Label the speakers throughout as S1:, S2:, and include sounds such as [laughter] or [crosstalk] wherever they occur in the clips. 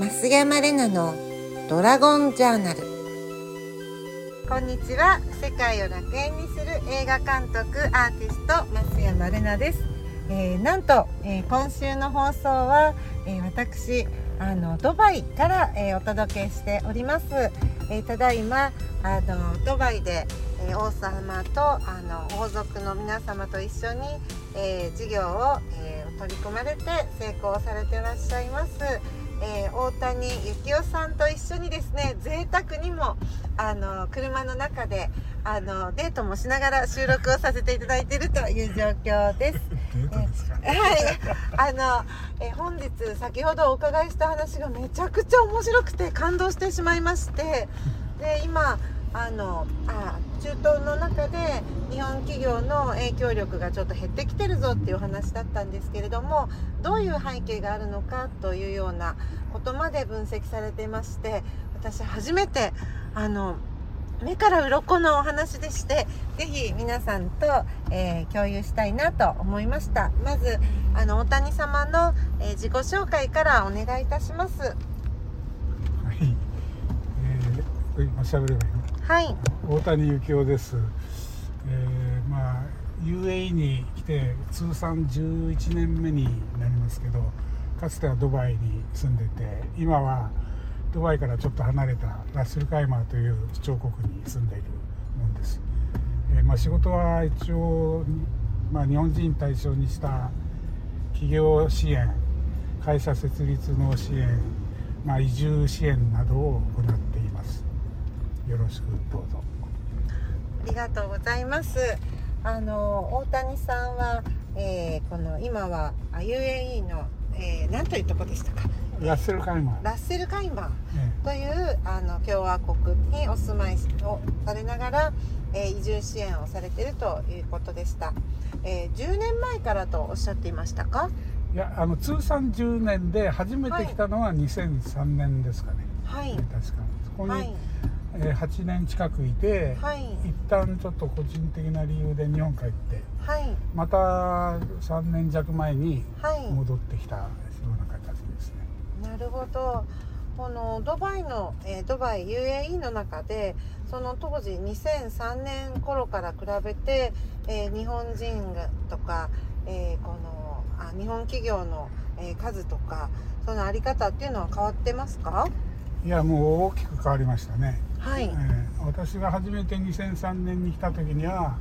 S1: 増山玲奈のドラゴンジャーナル。こんにちは。世界を楽園にする映画監督アーティスト増山玲奈です、えー、なんと、えー、今週の放送は、えー、私あのドバイから、えお届けしております、えただいまあのドバイで、え王様とあの王族の皆様と一緒に、え事業を、え取り組まれて成功されていらっしゃいます。えー、大谷幸雄さんと一緒にですね贅沢にもあの車の中であのデートもしながら収録をさせていただいているという状況です。
S2: えー、
S1: はい、あの、えー、本日先ほどお伺いした話がめちゃくちゃ面白くて感動してしまいましてで今あのあ中東の中で日本企業の影響力がちょっと減ってきてるぞっていう話だったんですけれどもどういう背景があるのかというようなことまで分析されていまして私初めてあの目から鱗のお話でして是非皆さんと、えー、共有したいなと思いました。まずあの大谷様の、えー、自己紹介からお願いいたします。はい、
S2: えー、
S1: はい。
S2: 大谷幸雄です、えー、まあ UAE に来て通算11年目になりますけどかつてはドバイに住んでて今はドバイからちょっと離れたラッセルカイマーという首長国に住んでいるもんです、えー、まあ、仕事は一応、まあ、日本人対象にした企業支援会社設立の支援、まあ、移住支援などを行っていますよろしくどうぞ。
S1: ありがとうございます。あの大谷さんは、えー、この今は UAE の、えー、何というとこでしたか？
S2: ラッセルカイマ
S1: ンラッセルカイマンという、あの共和国にお住まいをされながら、えー、移住支援をされているということでした、えー、10年前からとおっしゃっていましたか？
S2: いやあの通算10年で初めて来たのは2003年ですかね。
S1: はい。
S2: 確か。そこに、はいえー、8年近くいて、
S1: はい、
S2: 一旦ちょっと個人的な理由で日本帰って、
S1: はい、
S2: また3年弱前に戻ってきたような形ですね。
S1: はい、なるほど。このドバイの、えー、ドバイ UAE の中でその当時2003年頃から比べて、えー、日本人とか、えー、このあ日本企業の、え数とかそのあり方っていうのは変わってますか？
S2: いやもう大きく変わりましたね。
S1: はい、え
S2: ー、私が初めて2003年に来た時には、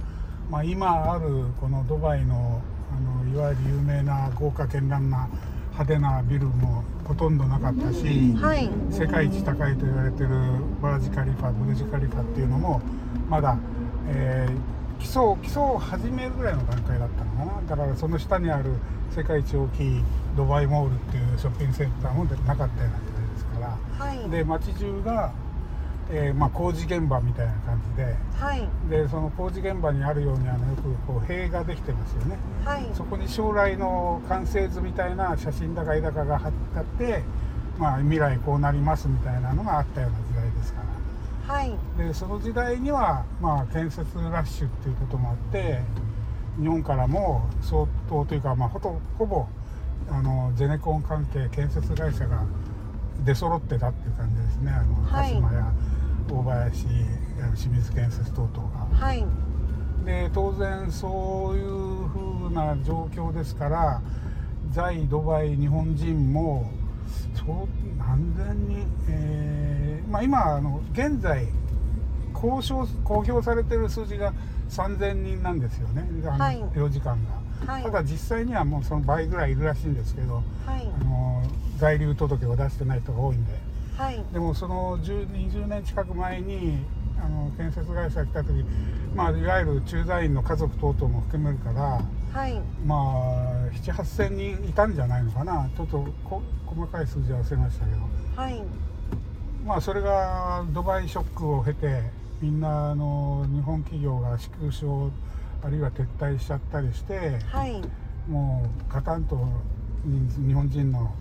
S2: まあ、今あるこのドバイのあのいわゆる有名な豪華絢爛な派手なビルもほとんどなかったし、
S1: はい、
S2: 世界一高いと言われてるバージカリファブルジカリファっていうのもまだ、えー、基礎基礎を始めるぐらいの段階だったのかな。だからその下にある世界一大きいドバイモールっていうショッピングセンターもなかったような
S1: はい、
S2: で街中がえー、まあ、工事現場みたいな感じで,、
S1: はい、
S2: でその工事現場にあるようにあのよくこう塀ができてますよね、
S1: はい、
S2: そこに将来の完成図みたいな写真だか絵高が貼ってあって、まあ、未来こうなりますみたいなのがあったような時代ですか
S1: ら、はい、
S2: でその時代には、まあ、建設ラッシュっていうこともあって日本からも相当というか、まあ、ほとほぼあのゼネコン関係建設会社が出揃ってたっていう感じですね。あの、鹿島や大林清水建設等々
S1: が。はい、
S2: で当然そういうふうな状況ですから在ドバイ日本人もそう安全に、えーまあ、今あの現在交渉公表されてる数字が3000人なんですよね、
S1: はい、
S2: 領事館が、はい、ただ実際にはもうその倍ぐらいいるらしいんですけど、
S1: はい、
S2: あの在留届を出してない人が多いんで。
S1: はい、
S2: でもその20年近く前にあの建設会社が来た時、まあ、いわゆる駐在員の家族等々も含めるから、
S1: はい、
S2: まあ7 8 0 0 0人いたんじゃないのかな。ちょっとこ細かい数字は忘れましたけど、
S1: はい、
S2: まあそれがドバイショックを経てみんなあの日本企業が縮小あるいは撤退しちゃったりして、
S1: はい、
S2: もうカタンと日本人の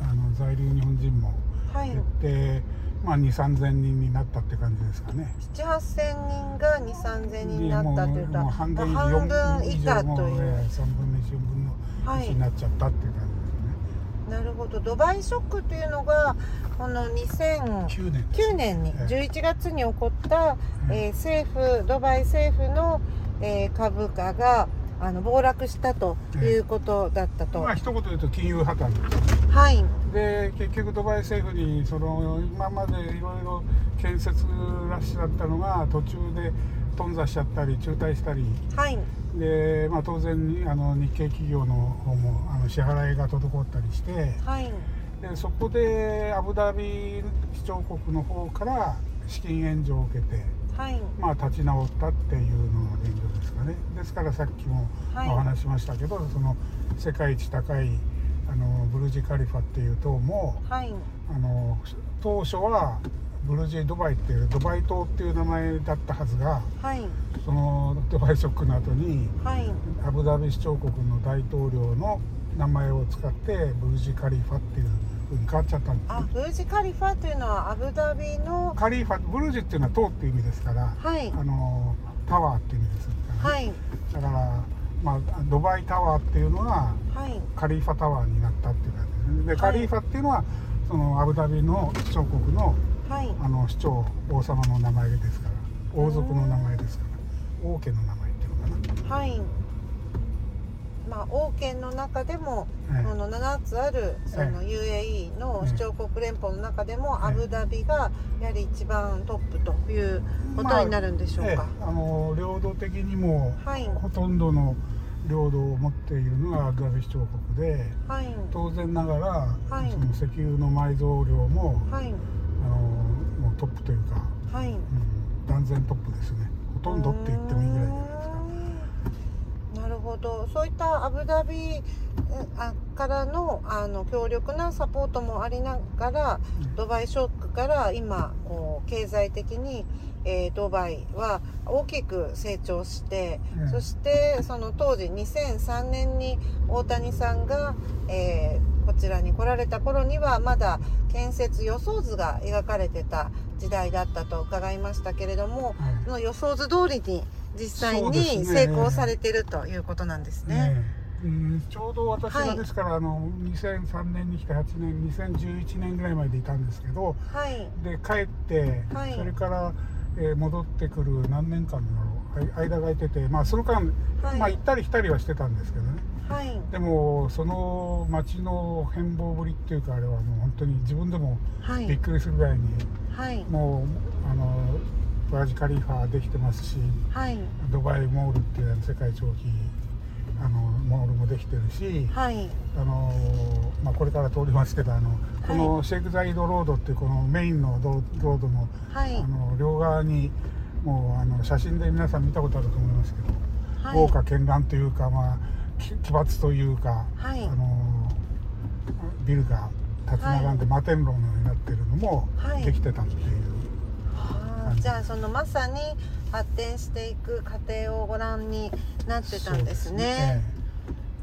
S2: あの在留日本人も減って、はい、まあ、2 3 0 0 0人になったって感じですかね。
S1: 7 8 0 0 0人が2 3 0 0 0人になったというと
S2: 半分
S1: 半分以下という、
S2: 3分の1分の1になっちゃったっていう感じですね、
S1: はなるほど。ドバイショックというのがこの2009
S2: 9年
S1: 年に
S2: ええ。
S1: 11月に起こった、えー政府ドバイ政府の、えー株価があの暴落したということだったと、
S2: まあ一言で言うと金融破綻
S1: はい。
S2: で結局ドバイ政府にその今までいろいろ建設ラッシュだったのが途中で頓挫しちゃったり中退したり。
S1: はい。
S2: で、まあ、当然あの日系企業の方もあの支払いが滞ったりして。
S1: はい。
S2: でそこでアブダビ首長国の方から資金援助を受けて、
S1: はい。
S2: まあ、立ち直ったっていうのが現状ですかね。ですからさっきも
S1: はい。
S2: お話ししましたけど、その世界一高いあのブルジ・カリファっていう塔も
S1: はい。
S2: あの当初はブルジ・ドバイっていうドバイ島っていう名前だったはずが
S1: はい。
S2: そのドバイショックの後に
S1: はい。
S2: アブダビ首長国の大統領の名前を使ってブルジ・カリファっていう変わっちゃったんです
S1: あブージ・カリファというのはアブダビの
S2: カリファブルジっていうのは塔っていう意味ですから
S1: はい。
S2: あのタワーっていう意味ですね
S1: はい。
S2: だから、まあ、ドバイタワーっていうのが
S1: はい。
S2: カリファタワーになったっていう感じですね。で
S1: はい。
S2: カリファっていうのはそのアブダビの首長国の
S1: はい。
S2: あの首長王様の名前ですから王族の名前ですから王家の名前っていうのかな。
S1: はいまあ王権の中でも
S2: ええ
S1: この7つあるその UAE の首長国連邦の中でもアブダビがやはり一番トップということになるんでしょう
S2: ええ
S1: か。
S2: あの領土的にも
S1: はい。
S2: ほとんどの領土を持っているのがアブダビ首長国で
S1: はい。
S2: 当然ながら、
S1: はい。
S2: その石油の埋蔵量も
S1: はい。
S2: あのもうトップというか、
S1: はい。
S2: うん、断然トップですね。ほとんどって言ってもいいぐらいです
S1: ほど。そういったアブダビからのあの強力なサポートもありながら
S2: うん。
S1: ドバイショックから今こう経済的に、えードバイは大きく成長して、
S2: うん。
S1: そしてその当時2003年に大谷さんが、えーこちらに来られた頃にはまだ建設予想図が描かれてた時代だったと伺いましたけれども、
S2: はい
S1: その予想図通りに実際に成功されているということなんですね。
S2: ちょうど私
S1: はい
S2: がですから、あの2003年に来て8年2011年ぐらいまでいたんですけど
S1: はい、
S2: で帰って、
S1: はい。
S2: それから、えー戻ってくる何年間だろう間が空いててまあその間、
S1: はい。
S2: まあ行ったり来たりはしてたんですけどね。
S1: はい、
S2: でもその街の変貌ぶりっていうかあれはもう本当に自分でも
S1: はい、
S2: びっくりするぐらいに、
S1: はい、
S2: もうあのバージカリファできてますし
S1: はい、
S2: ドバイモールっていう世界長期あのモールもできてるし、
S1: はい、
S2: あのまあ、これから通りますけどあのこのシェイクザイドロードっていうこのメインのロロードの
S1: はい。
S2: あ、の両側にもうあの写真で皆さん見たことあると思いますけど、
S1: はい、
S2: 豪華絢爛というか、まあ、き奇抜というか、
S1: はい。
S2: あのビルが立ち並んで摩天楼のようになってるのも
S1: はい。
S2: できてたっていう、
S1: じゃあそのまさに発展していく過程をご覧になってたんですね。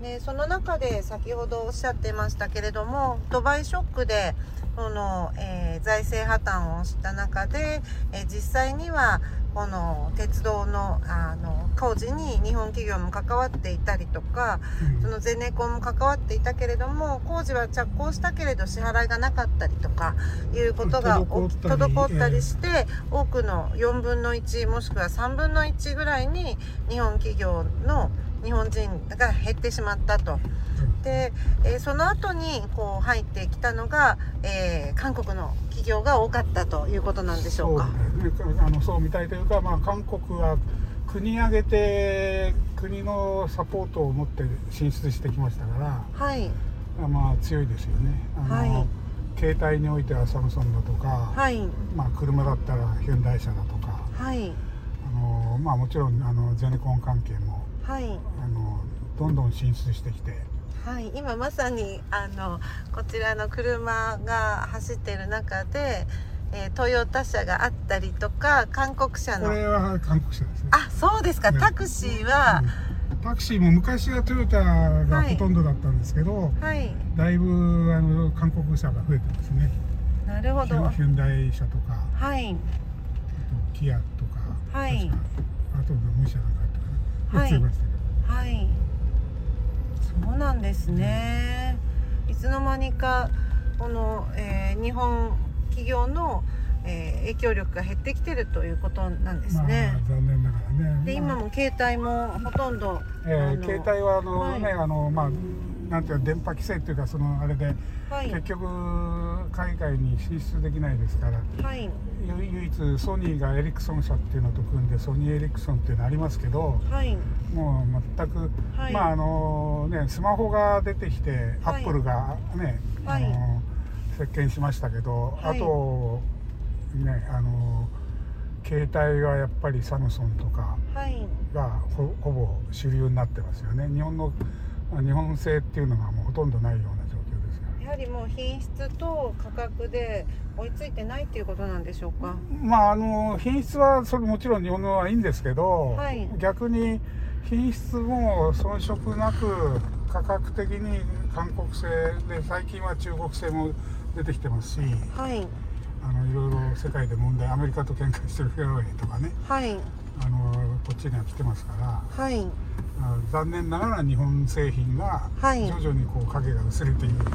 S1: でその中で先ほどおっしゃってましたけれどもドバイショックでその、えー財政破綻をした中で、えー実際にはこの鉄道のあの工事に日本企業も関わっていたりとか
S2: ええうん。
S1: そのゼネコンも関わっていたけれども工事は着工したけれど支払いがなかったりとかいうことが
S2: 滞ったり
S1: 滞ったりして、多くの4分の1もしくは3分の1ぐらいに日本企業の日本人が減ってしまったと。で、えーその後にこう入ってきたのが、えー韓国の企業が多かったということなんでしょうか。
S2: そうね。あのそうみたいというか、まあ、韓国は国挙げて国のサポートを持って進出してきましたから
S1: はい、
S2: あまあ強いですよね。あの、
S1: はい。
S2: 携帯においてはサムソンだとか、
S1: はい、
S2: まあ、車だったらヒュンダイ車だとか
S1: はい、
S2: あの、まあ、もちろんあのゼネコン関係も
S1: はい。
S2: あのどんどん進出してきて
S1: はい、今まさにあのこちらの車が走っている中で、えートヨタ車があったりとか韓国車
S2: こ
S1: の
S2: れは韓国車ですね。
S1: あそうですか。
S2: ね。
S1: タクシーは、
S2: うん。タクシーも昔はトヨタがほとんどだったんですけど、
S1: はい。
S2: だいぶあの韓国車が増えてますね。
S1: なるほど。
S2: ヒュンダイ車とか
S1: はい。
S2: あとキアとか、
S1: はい。
S2: あとムシャなんかあったかな、
S1: はい。はいそうなんですねいいつの間にかこの、えー、日本企業のえー、影響力が減ってきてるということなんですね。
S2: まあ、残念ながらね。
S1: で、今も携帯もほとんど。
S2: えー、携帯はあの、はい、ねあのまあなんていう電波規制っていうかそのあれで、はい、結局海外に進出できないですから、はい、唯一ソニーがエリクソン社っていうのと組んでソニーエリクソンっていうのありますけど、はい、もう全く、はい、まああのねスマホが出てきて、アップルがね、あの席巻しましたけど、あとねあの携帯はやっぱりサムソンとかがほ,、ほぼ主流になってますよね。日本の日本製っていうのがもうほとんどないような
S1: やはりもう品質と価格で追いついてないっていうことなんでしょうか？
S2: まああの品質はそれもちろん日本のはいいんですけど、はい、逆に品質も遜色なく価格的に韓国製で最近は中国製も出てきてますし、はい、あのいろいろ世界で問題アメリカと喧嘩してるフェアウェイとかね、はい、あのこっちには来てますから、はい、残念ながら日本製品が徐々にこう影が薄れているという、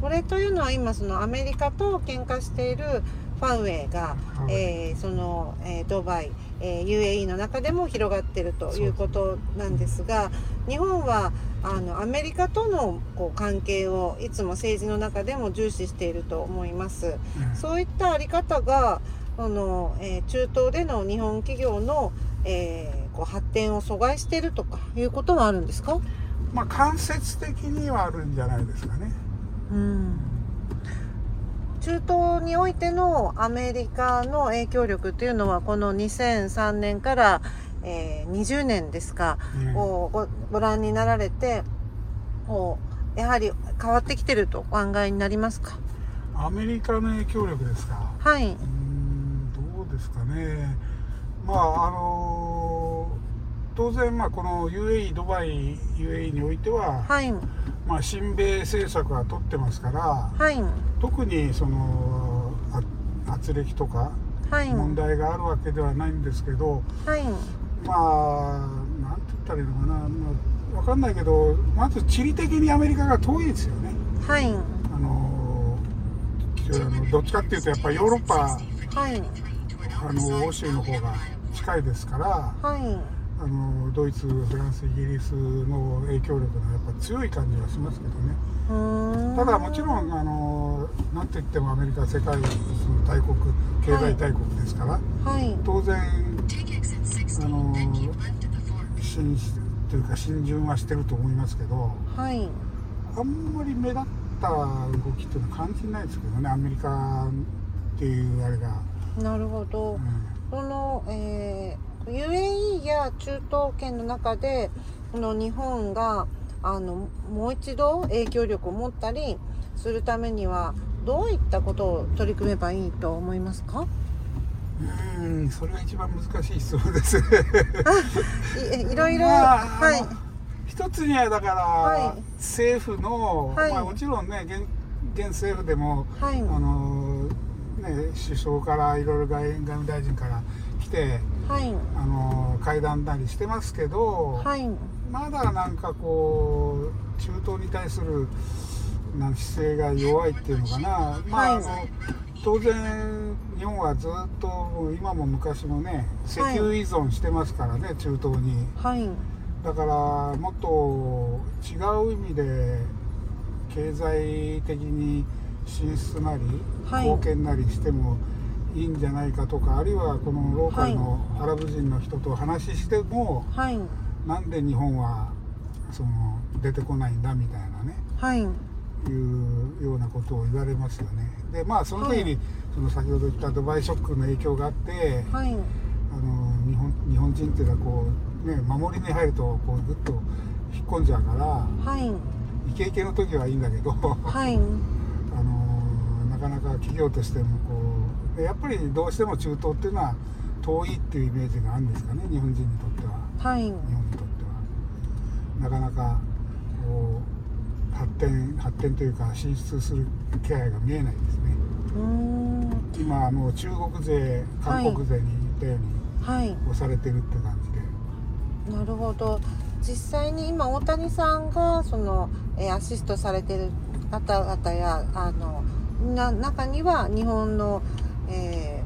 S1: これというのは今そのアメリカと喧嘩しているファンウェイが、えー、その、えー、ドバイ、えー、UAE の中でも広がってるということなんですが日本はあのアメリカとのこう関係をいつも政治の中でも重視していると思います。うん、そういったあり方がこの、えー、中東での日本企業の、えー、こう発展を阻害しているとかいうことはあるんですか？
S2: まあ間接的にはあるんじゃないですかね。うん。
S1: 中東においてのアメリカの影響力っていうのはこの2003年から、えー、20年ですか、うん、をごご覧になられてこうやはり変わってきてるとお考えになりますか？
S2: アメリカの影響力ですか？
S1: はい。
S2: うんどうですかね。まああのー、当然まあこの UAE ドバイ UAE においては、はい。まあ、親米政策は取ってますから、はい、特にその圧力とか問題があるわけではないんですけど、はい、まあなんて言ったらいいのかな、まあ、分かんないけどまず地理的にアメリカが遠いですよね。はい、あのどっちかっていうとやっぱりヨーロッパ、はい、あの欧州の方が近いですから。はいあのドイツフランスイギリスの影響力がやっぱ強い感じはしますけどね。ただもちろんあのなんといってもアメリカ世界の大国経済大国ですから、はい、当然あの新というか浸潤はしてると思いますけど、はい、あんまり目立った動きっていうのは感じないですけどねアメリカっていうあれが。
S1: なるほど、うん、その、えー UAE や中東圏の中でこの日本があのもう一度影響力を持ったりするためにはどういったことを取り組めばいいと思いますか？
S2: うんそれが一番難しい質問です。[laughs]
S1: いいろいろ、まあ、はい。
S2: 一つにはだから、はい、政府の、はい、まあ、もちろんね現現政府でも、はい、あのね首相からいろいろ外務大臣から来てはい、あの会談なりしてますけど、はい、まだなんかこう中東に対するな姿勢が弱いっていうのかな、まあ、あの当然日本はずっと今も昔もね石油依存してますからね、中東に、だからもっと違う意味で経済的に進出なり貢献なりしても、いいんじゃないかとかあるいはこのローカルのアラブ人の人と話しても、はい、なんで日本はその出てこないんだみたいなね、はい、いうようなことを言われますよね。でまあその時に、はい、その先ほど言ったドバイショックの影響があって、はい、あの日本日本人っていうのはこう、ね、守りに入るとこうぐっと引っ込んじゃうから、はい、イケイケの時はいいんだけど、はい、[laughs] あのなかなか企業としてもこうやっぱりどうしても中東っていうのは遠いっていうイメージがあるんですかね日本人にとっては、はい、日本にとっては。なかなかこう発展発展というか進出する気配が見えないですね。今はもう中国勢韓国勢に言ったように、はい、押されてるって感じで、
S1: なるほど。実際に今大谷さんがその、えー、アシストされてる方々やあのな中には日本の、え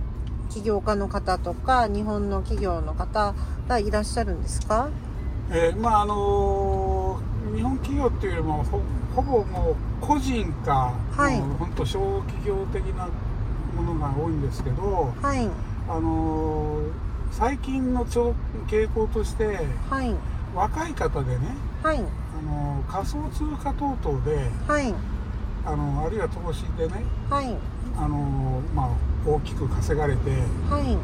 S1: ー、起業家の方とか日本の企業の方がいらっしゃるんですか、
S2: えー、まああのー、日本企業っていうよりもほほぼもう個人か、はい、本当小企業的なものが多いんですけど、はい、あのー、最近の傾向として、はい、若い方でね、はい、あの仮想通貨等々で、はい。あのあるいは投資でね、はい、あのまあ、大きく稼がれて、はい、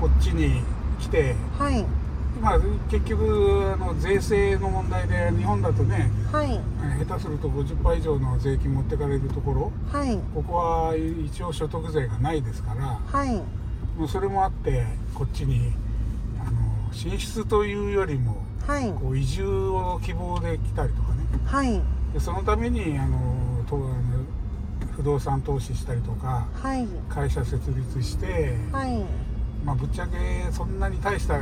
S2: こっちに来て、はい、まあ、結局あの税制の問題で日本だとね、はい、下手すると50%以上の税金持ってかれるところ、はい、ここは一応所得税がないですから、はい、もうそれもあってこっちにあの進出というよりも、はい、こう移住を希望で来たりとかね、はい、でそのためにあのと不動産投資したりとか、はい、会社設立して、はい、まあ、ぶっちゃけそんなに大した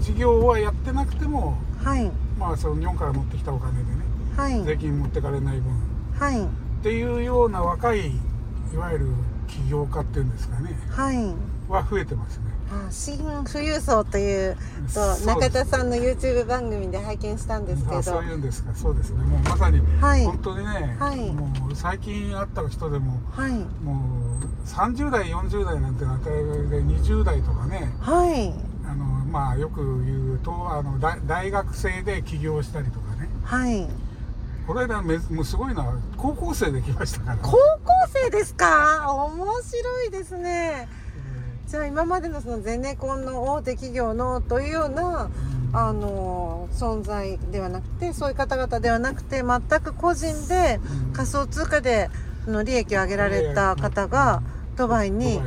S2: 事業はやってなくても、はい、まあ、その日本から持ってきたお金でね、はい、税金持ってかれない分、はい、っていうような若いいわゆる起業家っていうんですかね、はい、は増えてますね。
S1: 新富裕層というと中田さんの YouTube 番組で拝見したんですけど。
S2: そういうんですか。そうですね。もうまさに、はい、本当にね、はい、もう最近会った人でも、はい、もう30代40代なんてなったら20代とかね、はい、あのまあよく言うとあの大学生で起業したりとかね。はい。この間めもうすごいな高校生で来ましたから。
S1: 高校生ですか？面白いですねじゃあ今までのそのゼネコンの大手企業のというような、あの存在ではなくてそういう方々ではなくて全く個人で仮想通貨での利益を上げられた方がドバイに。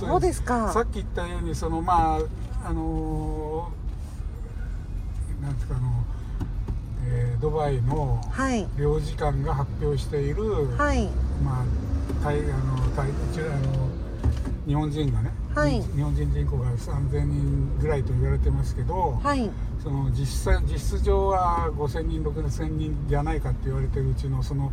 S1: そうですか。
S2: さっき言ったようにそのまああのなんていうかあの、えー、ドバイの領事館が発表している、はい、まあタイあのタイあの日本人がね、はい、日本人人口が3000人ぐらいと言われてますけど、はい、その実際実質上は5000人6000人じゃないかって言われてるうちのその、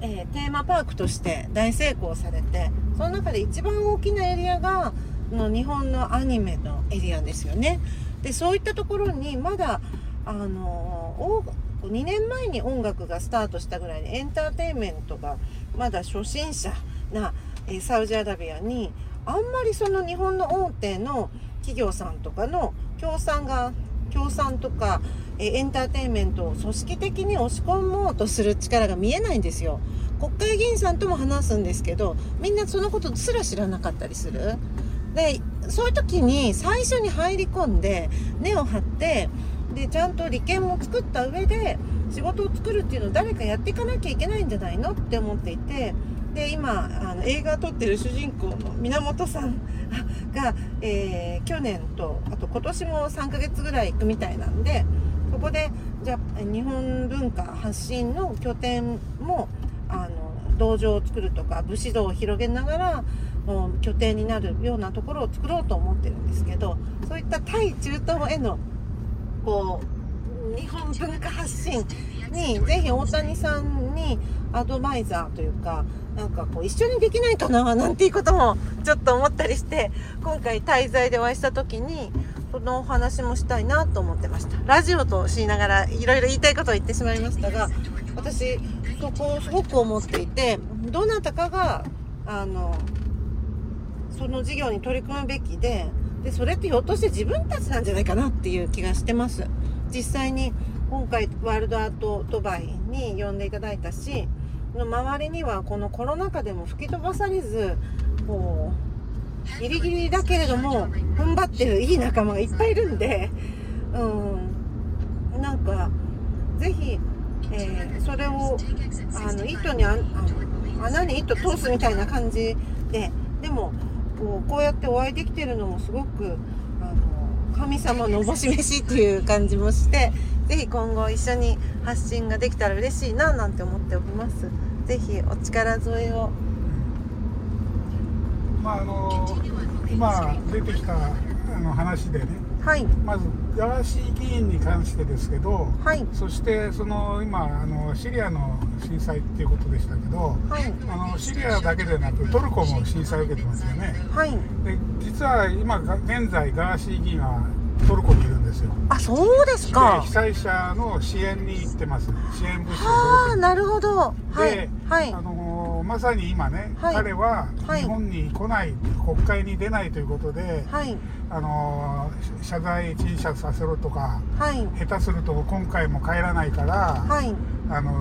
S1: えー、テーマパークとして大成功されてその中で一番大きなエリアがの日本のアニメのエリアですよね。でそういったところにまだあの2年前に音楽がスタートしたぐらいでエンターテインメントがまだ初心者なえサウジアラビアにあんまりその日本の大手の企業さんとかの協賛が協賛とかえエンターテインメントを組織的に押し込もうとする力が見えないんですよ。国会議員さんとも話すんですけどみんなそのことすら知らなかったりする。でそういう時に最初に入り込んで根を張ってでちゃんと利権も作った上で仕事を作るっていうのを誰かやっていかなきゃいけないんじゃないのって思っていてで今あの映画を撮ってる主人公の源さんが、えー、去年とあと今年も3ヶ月ぐらい行くみたいなんでそこでじゃあ日本文化発信の拠点もあの道場を作るとか武士道を広げながら拠点になるようなところを作ろうと思ってるんですけどそういった対中東へのこう日本文化発信にぜひ大谷さんにアドバイザーというかなんかこう一緒にできないかななんていうこともちょっと思ったりして今回滞在でお会いした時にそのお話もしたいなと思ってました。ラジオとしながらいろいろ言いたいことを言ってしまいましたが私そこをすごく思っていてどなたかがあのその事業に取り組むべきででそれってひょっとして自分たちなんじゃないかなっていう気がしてます。実際に今回ワールドアートドバイに呼んでいただいたしの周りにはこのコロナ禍でも吹き飛ばされずこうギリギリだけれども踏ん張ってるいい仲間がいっぱいいるんでうん。なんか是非、えー、それをあの糸にあ穴に糸通すみたいな感じででもこうこうやってお会いできてるのもすごくあの神様のおぼし飯っていう感じもして是非今後一緒に発信ができたら嬉しいななんて思っております。ぜひお力添えを。
S2: まああの今出てきたあの話でね、
S1: はい。
S2: まずガーシー議員に関してですけど、
S1: はい。
S2: そしてその今あのシリアの震災っていうことでしたけど、
S1: はい。
S2: あのシリアだけでなくトルコも震災を受けてますよね。
S1: はい。
S2: で実は今が現在ガーシー議員はトルコにいるんですよ。
S1: あそうです
S2: で
S1: か
S2: 被災者の支援に行ってます。支援物資
S1: あ
S2: 届
S1: なるほど。はい
S2: で
S1: はい。
S2: けあのーまさに今ね、
S1: はい。
S2: 彼は
S1: はい。
S2: 日本に来ない、国会に出ないということで、
S1: はい。
S2: あのー謝罪陳謝させろとか
S1: はい。
S2: 下手すると今回も帰らないから、
S1: はい。
S2: あの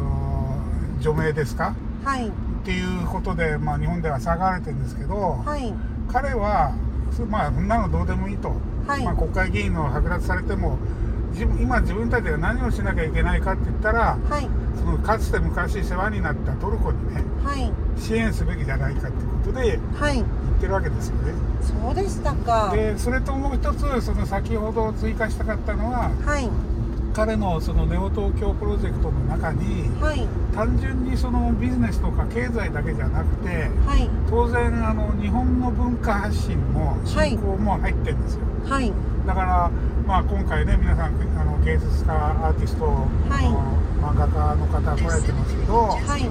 S2: ー除名ですか？
S1: はい。
S2: っていうことで、まあ、日本では騒がれてるんですけど、
S1: はい。
S2: 彼はすまあそんなのどうでもいいと、
S1: はい。
S2: まあ、国会議員の剥奪されても自分今自分たちが何をしなきゃいけないかって言ったら
S1: はい。
S2: そのかつて昔世話になったトルコにね
S1: はい。
S2: 支援すべきじゃないかってことで
S1: はい。
S2: 言ってるわけですよね。
S1: そうでしたか。
S2: でそれともう一つその先ほど追加したかったのは
S1: はい
S2: 彼のそのネオ東京プロジェクトの中に
S1: はい。
S2: 単純にそのビジネスとか経済だけじゃなくて
S1: はい。
S2: 当然あの日本の文化発信も振興も入ってるんですよ、
S1: はい。
S2: だから、まあ、今回ね皆さんあの芸術家アーティスト、
S1: い。
S2: あの漫画家の方来られてますけど、
S1: はい。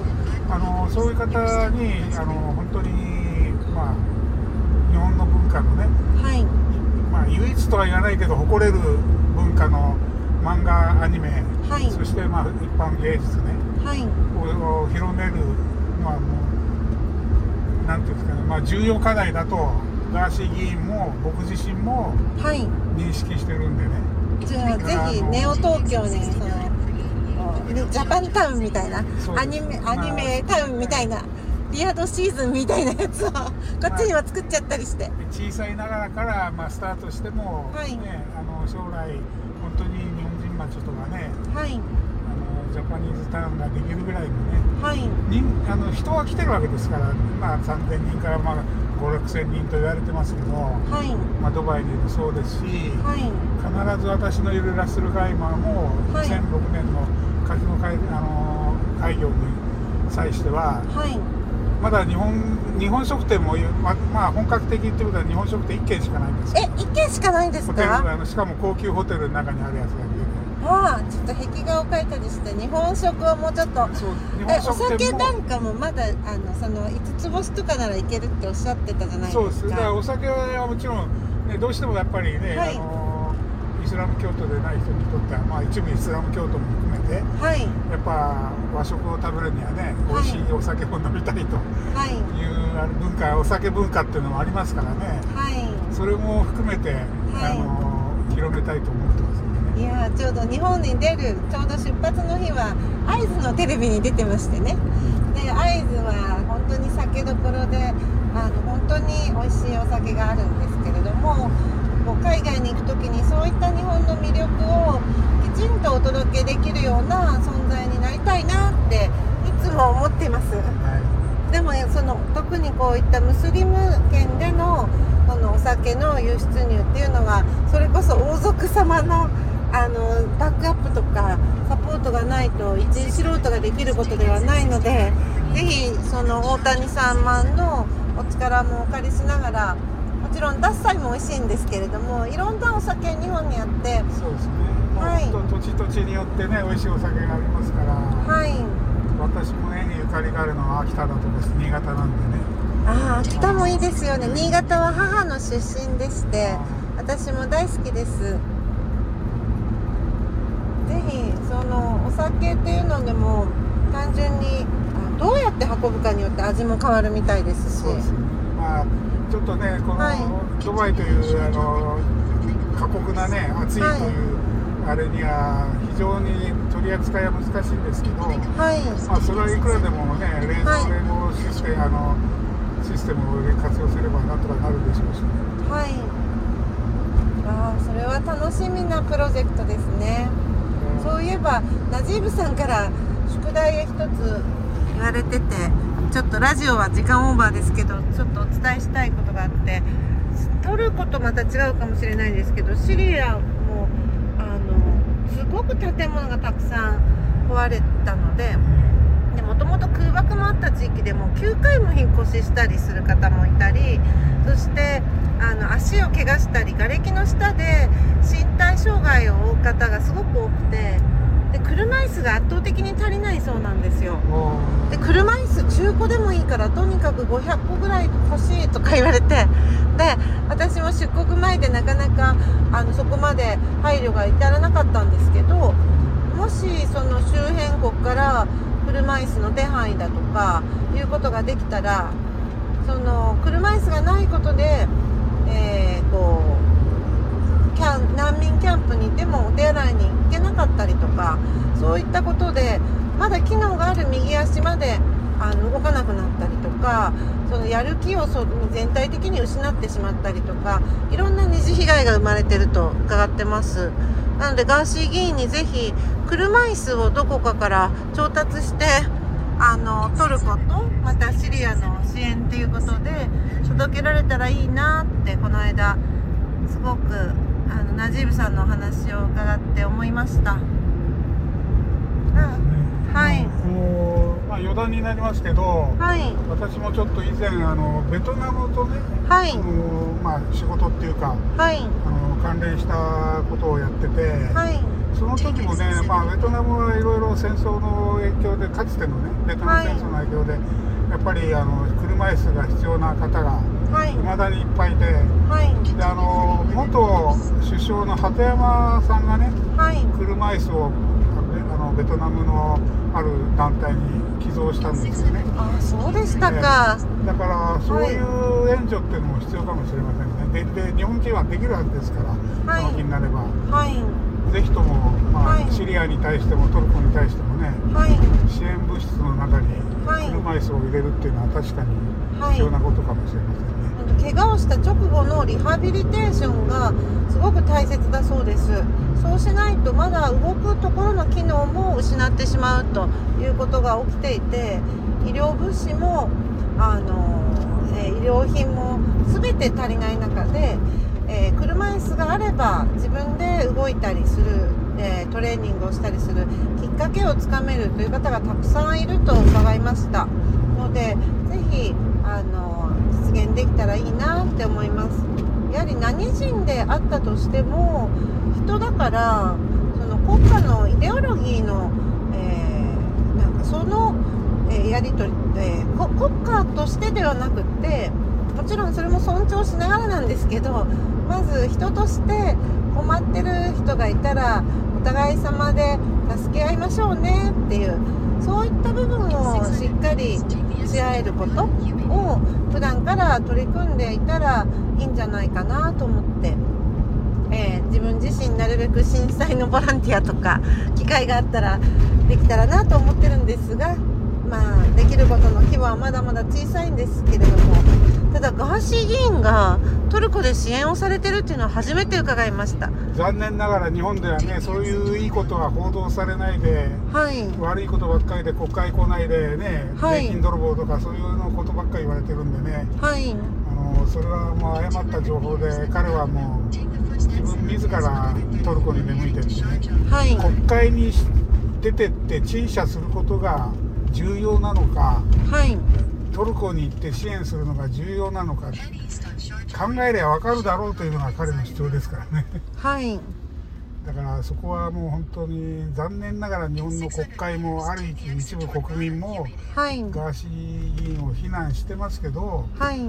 S2: あのそういう方にあの本当に、まあ、日本の文化のね、
S1: はい。
S2: まあ、唯一とは言わないけど誇れる文化の漫画アニメ、
S1: はい。
S2: そして、まあ、一般芸術ね。
S1: はい。
S2: を広める、まあ、もうなんていうんですかね、まあ、重要課題だとガーシー議員も僕自身も
S1: はい。
S2: 認識してるんでね。
S1: じゃあぜひネオ東京にそのねジャパンタウンみたいなアニメアニメタウンみたいなリアドシーズンみたいなやつを [laughs] こっちには作っちゃったりして。
S2: 小さいながらから、まあ、スタートしても、
S1: はい。
S2: ね、あの将来本当に日本人町とかね
S1: はい。
S2: あのジャパニーズタウンができるぐらいのね
S1: はい。
S2: 人あの人は来てるわけですから今3000人から、まあ、56000人と言われてますけど、
S1: はい。
S2: まあ、ドバイにもそうですし、
S1: はい。
S2: 必ず私のいるラッスルガイマーも
S1: はい。
S2: 2006年のカジノ開,、あの開業に際しては
S1: はい。
S2: まだ日本日本食店も、ままあ、本格的ってことは日本食店1軒しかないんですよ。
S1: え一軒しかないんです
S2: ホテル
S1: か
S2: あのしかも高級ホテルの中にあるやつだけ
S1: ああちょっと壁画を描いたりして日本食はもうちょっと。えお酒なんかもまだあのその5つ星とかならいけるっておっしゃってたじゃない
S2: そうです。
S1: ですか
S2: だからお酒はもちろん、ね、どうしてもやっぱりね、
S1: はい。
S2: あのイスラム教徒でない人にとっては、まあ、一部イスラム教徒も含めてや
S1: はい。
S2: っぱ和食を食べるにはね美味しいお酒を飲みたいと
S1: はい。
S2: いうあの文化お酒文化っていうのもありますからね。
S1: はい。
S2: それも含めて、あの広めたいと思ってます
S1: いやーちょうど日本に出るちょうど出発の日は会津のテレビに出てましてねで会津は本当に酒どころであの本当に美味しいお酒があるんですけれどもこう海外に行く時にそういった日本の魅力をきちんとお届けできるような存在になりたいなっていつも思っています。
S2: は
S1: でもその特にこういったムスリム圏でのこのお酒の輸出入っていうのはそれこそ王族様のあのバックアップとかサポートがないと一素人ができることではないのでぜひその大谷さんマンのお力もお借りしながらもちろん獺祭も美味しいんですけれどもいろんなお酒日本にあって
S2: いそうですね。
S1: はい。
S2: 土地土地によってね美味しいお酒がありますから、
S1: はい。
S2: 私も絵にゆかりがあるのは秋田だとか新潟なんでね。
S1: ああ秋田もいいですよね。新潟は母の出身でして私も大好きですそのお酒っていうのでも単純にあどうやって運ぶかによって味も変わるみたいですし。
S2: まあちょっとねこの、
S1: はい。
S2: ドバイというあの過酷なね暑いという、あれには非常に取り扱いは難しいんですけど、
S1: はい。
S2: まあ、それはいくらでもね冷
S1: はい
S2: 蔵冷房システム、あのシステムを活用すればなんとかなるでしょうし、
S1: はい。ああそれは楽しみなプロジェクトですねそういえばナジーブさんから宿題が一つ言われててちょっとラジオは時間オーバーですけどちょっとお伝えしたいことがあってトルコとまた違うかもしれないんですけどシリアもあのすごく建物がたくさん壊れたのでともと空爆もあった地域でも9回でも引っ越ししたりする方もいたりそしてあの足を怪我したり瓦礫の下で身体障害を負う方がすごく多くてで車椅子が圧倒的に足りないそうなんですよ。で車椅子中古でもいいからとにかく500個ぐらい欲しいとか言われてで私も出国前でなかなかあのそこまで配慮が至らなかったんですけどもしその周辺国から車椅子の手配だとかいうことができたらその車椅子がないことで、えー、こうキャン難民キャンプにいてもお手洗いに行けなかったりとかそういったことでまだ機能がある右足まであの動かなくなったりとかそのやる気をそ全体的に失ってしまったりとかいろんな二次被害が生まれてると伺ってます。なのでガーシー議員にぜひ車椅子をどこかから調達してあのトルコとまたシリアの支援っていうことで届けられたらいいなってこの間すごくあのナジーブさんのお話を伺って思いました。はい。
S2: もう、まあ、余談になりますけど、
S1: はい、
S2: 私もちょっと以前あのベトナムとね、
S1: はい。
S2: あのまあ、仕事っていうか、
S1: はい、
S2: あの関連したことをやってて、
S1: はい、
S2: その時もね、まあ、ベトナムはいろいろ戦争の影響でかつてのねベトナム戦争の影響で、やっぱりあの車椅子が必要な方がい。まだにいっぱいいて、
S1: はい、
S2: であの元首相の鳩山さんがね、
S1: はい、
S2: 車椅子をあのベトナムのある団体に寄贈したんですよね。
S1: あそうでしたか、
S2: だからそういう援助っていうのも必要かもしれませんねでで日本人はできるはずですから、はい、その気になれば、
S1: はい、
S2: ぜひとも、まあ、はい、シリアに対してもトルコに対してもね、
S1: はい、
S2: 支援物質の中に車椅子を入れるっていうのは確かに必要なことかもしれませんね、
S1: 怪我をした直後のリハビリテーションがすごく大切だそうです。そうしないとまだ動くところの機能も失ってしまうということが起きていて医療物資もあの、えー、医療品も全て足りない中で、えー、車椅子があれば自分で動いたりする、えー、トレーニングをしたりするきっかけをつかめるという方がたくさんいると伺いました。のでぜひあの実現できたらいいなって思います。やはり何人であったとしても人だからその国家のイデオロギーの、えー、なんかその、え、やり取り、え、国家としてではなくってもちろんそれも尊重しながらなんですけどまず人として困ってる人がいたらお互い様で助け合いましょうねっていうそういった部分をしっかりし合えることを普段から取り組んでいたらいいんじゃないかなと思って、えー、自分自身なるべく震災のボランティアとか機会があったらできたらなと思ってるんですがまあできることの規模はまだまだ小さいんですけれどもただガーシー議員がトルコで支援をされてるっていうのは初めて伺いました。
S2: 残念ながら日本ではねそういういいことは報道されないで、
S1: はい、
S2: 悪いことばっかりで国会来ないでね、
S1: はい、
S2: 税金泥棒とかそういうのことばっかり言われてるんでね、
S1: はい、
S2: あのそれはもう誤った情報で彼はもう自分自らトルコに出向いてるんでね、
S1: はい、
S2: 国会に出てって陳謝することが重要なのか、
S1: はい、
S2: トルコに行って支援するのが重要なのか考えりゃ分かるだろうというのが彼の主張ですからね。
S1: はい。
S2: だからそこはもう本当に残念ながら日本の国会もある一部国民もガーシー議員を非難してますけど、
S1: はい、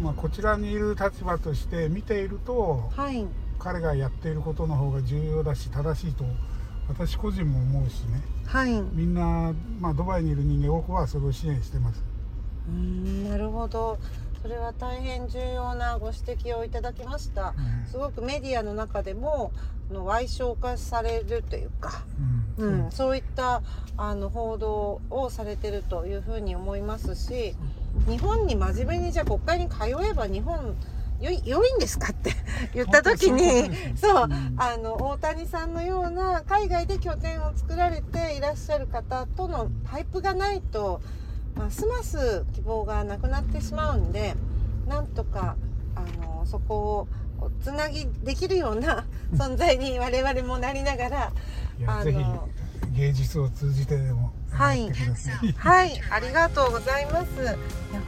S2: まあ、こちらにいる立場として見ていると、
S1: はい、
S2: 彼がやっていることの方が重要だし正しいと私個人も思うしね、
S1: はい、
S2: みんな、まあ、ドバイにいる人間多くはそれを支援してます。
S1: うんなるほど。それは大変重要なご指摘をいただきました、うん、すごくメディアの中でもの歪償化されるというか、うん、うん、そう。いったあの報道をされてるというふうに思いますし日本に真面目にじゃあ国会に通えば日本良いんですかって [laughs] 言った時にそう、あの大谷さんのような海外で拠点を作られていらっしゃる方とのパイプがないとますます希望がなくなってしまうんでなんとかあのそこをつなぎできるような存在に我々もなりながら
S2: あのぜひ芸術を通じてでもはい。
S1: はい、ありがとうございます。いや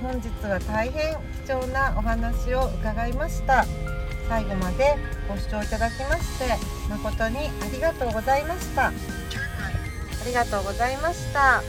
S1: 本日は大変貴重なお話を伺いました。最後までご視聴いただきまして誠にありがとうございました。ありがとうございました。